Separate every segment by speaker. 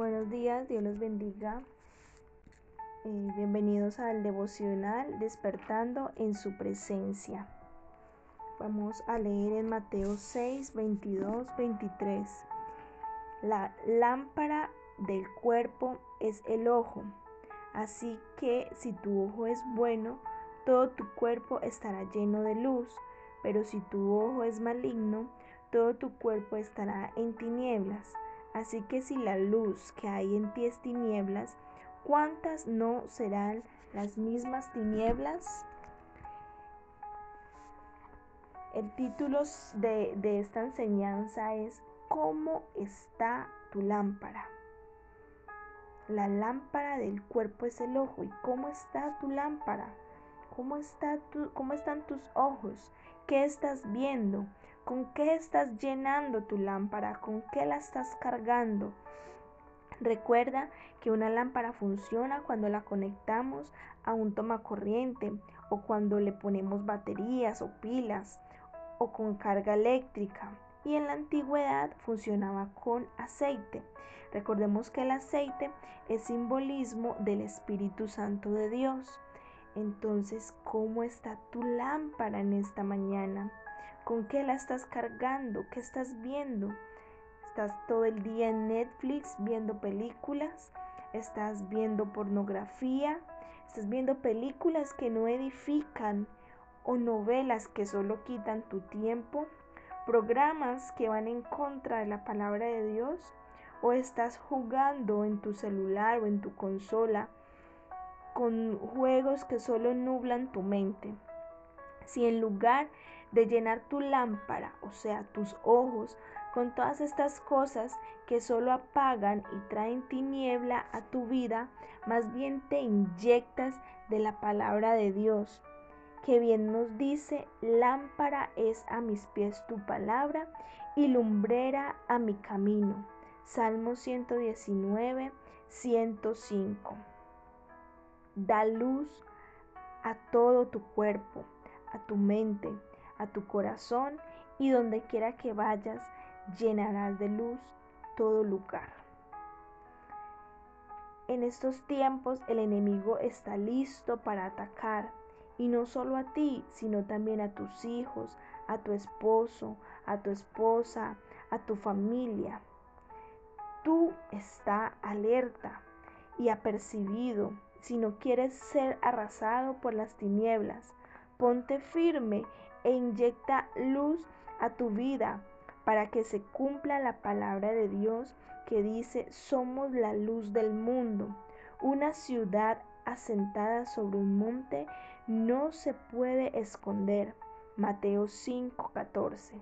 Speaker 1: Buenos días, Dios los bendiga. Eh, bienvenidos al devocional Despertando en su presencia. Vamos a leer en Mateo 6, 22, 23. La lámpara del cuerpo es el ojo. Así que si tu ojo es bueno, todo tu cuerpo estará lleno de luz. Pero si tu ojo es maligno, todo tu cuerpo estará en tinieblas. Así que si la luz que hay en ti es tinieblas, ¿cuántas no serán las mismas tinieblas? El título de, de esta enseñanza es ¿Cómo está tu lámpara? La lámpara del cuerpo es el ojo. ¿Y cómo está tu lámpara? ¿Cómo, está tu, ¿Cómo están tus ojos? ¿Qué estás viendo? ¿Con qué estás llenando tu lámpara? ¿Con qué la estás cargando? Recuerda que una lámpara funciona cuando la conectamos a un toma corriente o cuando le ponemos baterías o pilas o con carga eléctrica. Y en la antigüedad funcionaba con aceite. Recordemos que el aceite es simbolismo del Espíritu Santo de Dios. Entonces, ¿cómo está tu lámpara en esta mañana? ¿Con qué la estás cargando? ¿Qué estás viendo? ¿Estás todo el día en Netflix viendo películas? ¿Estás viendo pornografía? ¿Estás viendo películas que no edifican o novelas que solo quitan tu tiempo? ¿Programas que van en contra de la palabra de Dios? ¿O estás jugando en tu celular o en tu consola con juegos que solo nublan tu mente? Si en lugar de llenar tu lámpara, o sea, tus ojos, con todas estas cosas que solo apagan y traen tiniebla a tu vida, más bien te inyectas de la palabra de Dios, que bien nos dice, lámpara es a mis pies tu palabra y lumbrera a mi camino. Salmo 119, 105. Da luz a todo tu cuerpo, a tu mente, a tu corazón y donde quiera que vayas llenarás de luz todo lugar. En estos tiempos el enemigo está listo para atacar y no solo a ti, sino también a tus hijos, a tu esposo, a tu esposa, a tu familia. Tú está alerta y apercibido si no quieres ser arrasado por las tinieblas. Ponte firme e inyecta luz a tu vida para que se cumpla la palabra de Dios que dice, somos la luz del mundo. Una ciudad asentada sobre un monte no se puede esconder. Mateo 5:14.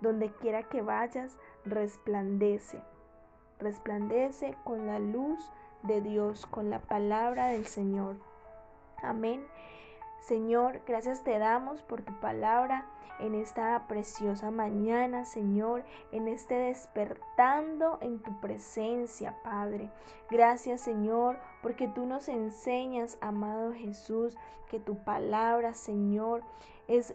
Speaker 1: Donde quiera que vayas, resplandece. Resplandece con la luz de Dios, con la palabra del Señor. Amén. Señor, gracias te damos por tu palabra en esta preciosa mañana, Señor, en este despertando en tu presencia, Padre. Gracias, Señor, porque tú nos enseñas, amado Jesús, que tu palabra, Señor, es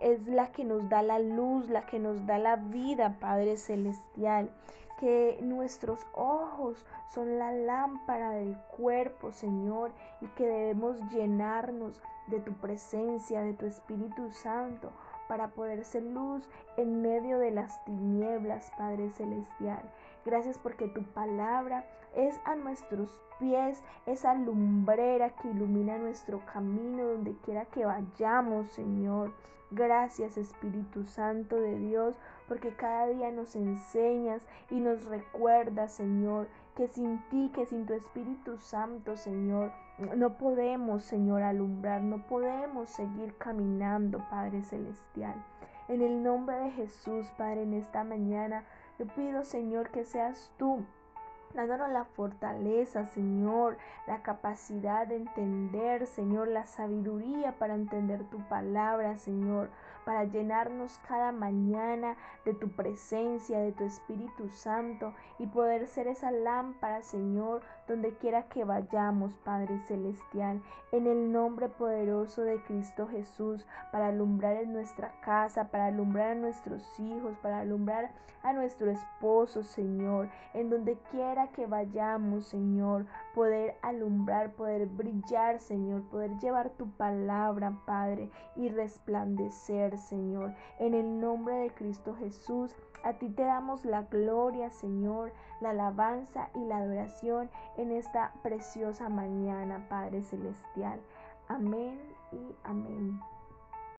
Speaker 1: es la que nos da la luz, la que nos da la vida, Padre Celestial que nuestros ojos son la lámpara del cuerpo, Señor, y que debemos llenarnos de tu presencia, de tu Espíritu Santo, para poder ser luz en medio de las tinieblas, Padre Celestial. Gracias porque tu palabra es a nuestros pies, esa lumbrera que ilumina nuestro camino donde quiera que vayamos, Señor. Gracias Espíritu Santo de Dios, porque cada día nos enseñas y nos recuerdas, Señor, que sin ti, que sin tu Espíritu Santo, Señor, no podemos, Señor, alumbrar, no podemos seguir caminando, Padre Celestial. En el nombre de Jesús, Padre, en esta mañana, yo pido, Señor, que seas tú dándonos la fortaleza, Señor, la capacidad de entender, Señor, la sabiduría para entender tu palabra, Señor, para llenarnos cada mañana de tu presencia, de tu Espíritu Santo y poder ser esa lámpara, Señor, donde quiera que vayamos, Padre Celestial, en el nombre poderoso de Cristo Jesús, para alumbrar en nuestra casa, para alumbrar a nuestros hijos, para alumbrar a nuestro esposo, Señor, en donde quiera que vayamos, Señor, poder alumbrar, poder brillar, Señor, poder llevar tu palabra, Padre, y resplandecer, Señor, en el nombre de Cristo Jesús. A ti te damos la gloria, Señor, la alabanza y la adoración en esta preciosa mañana, Padre Celestial. Amén y amén.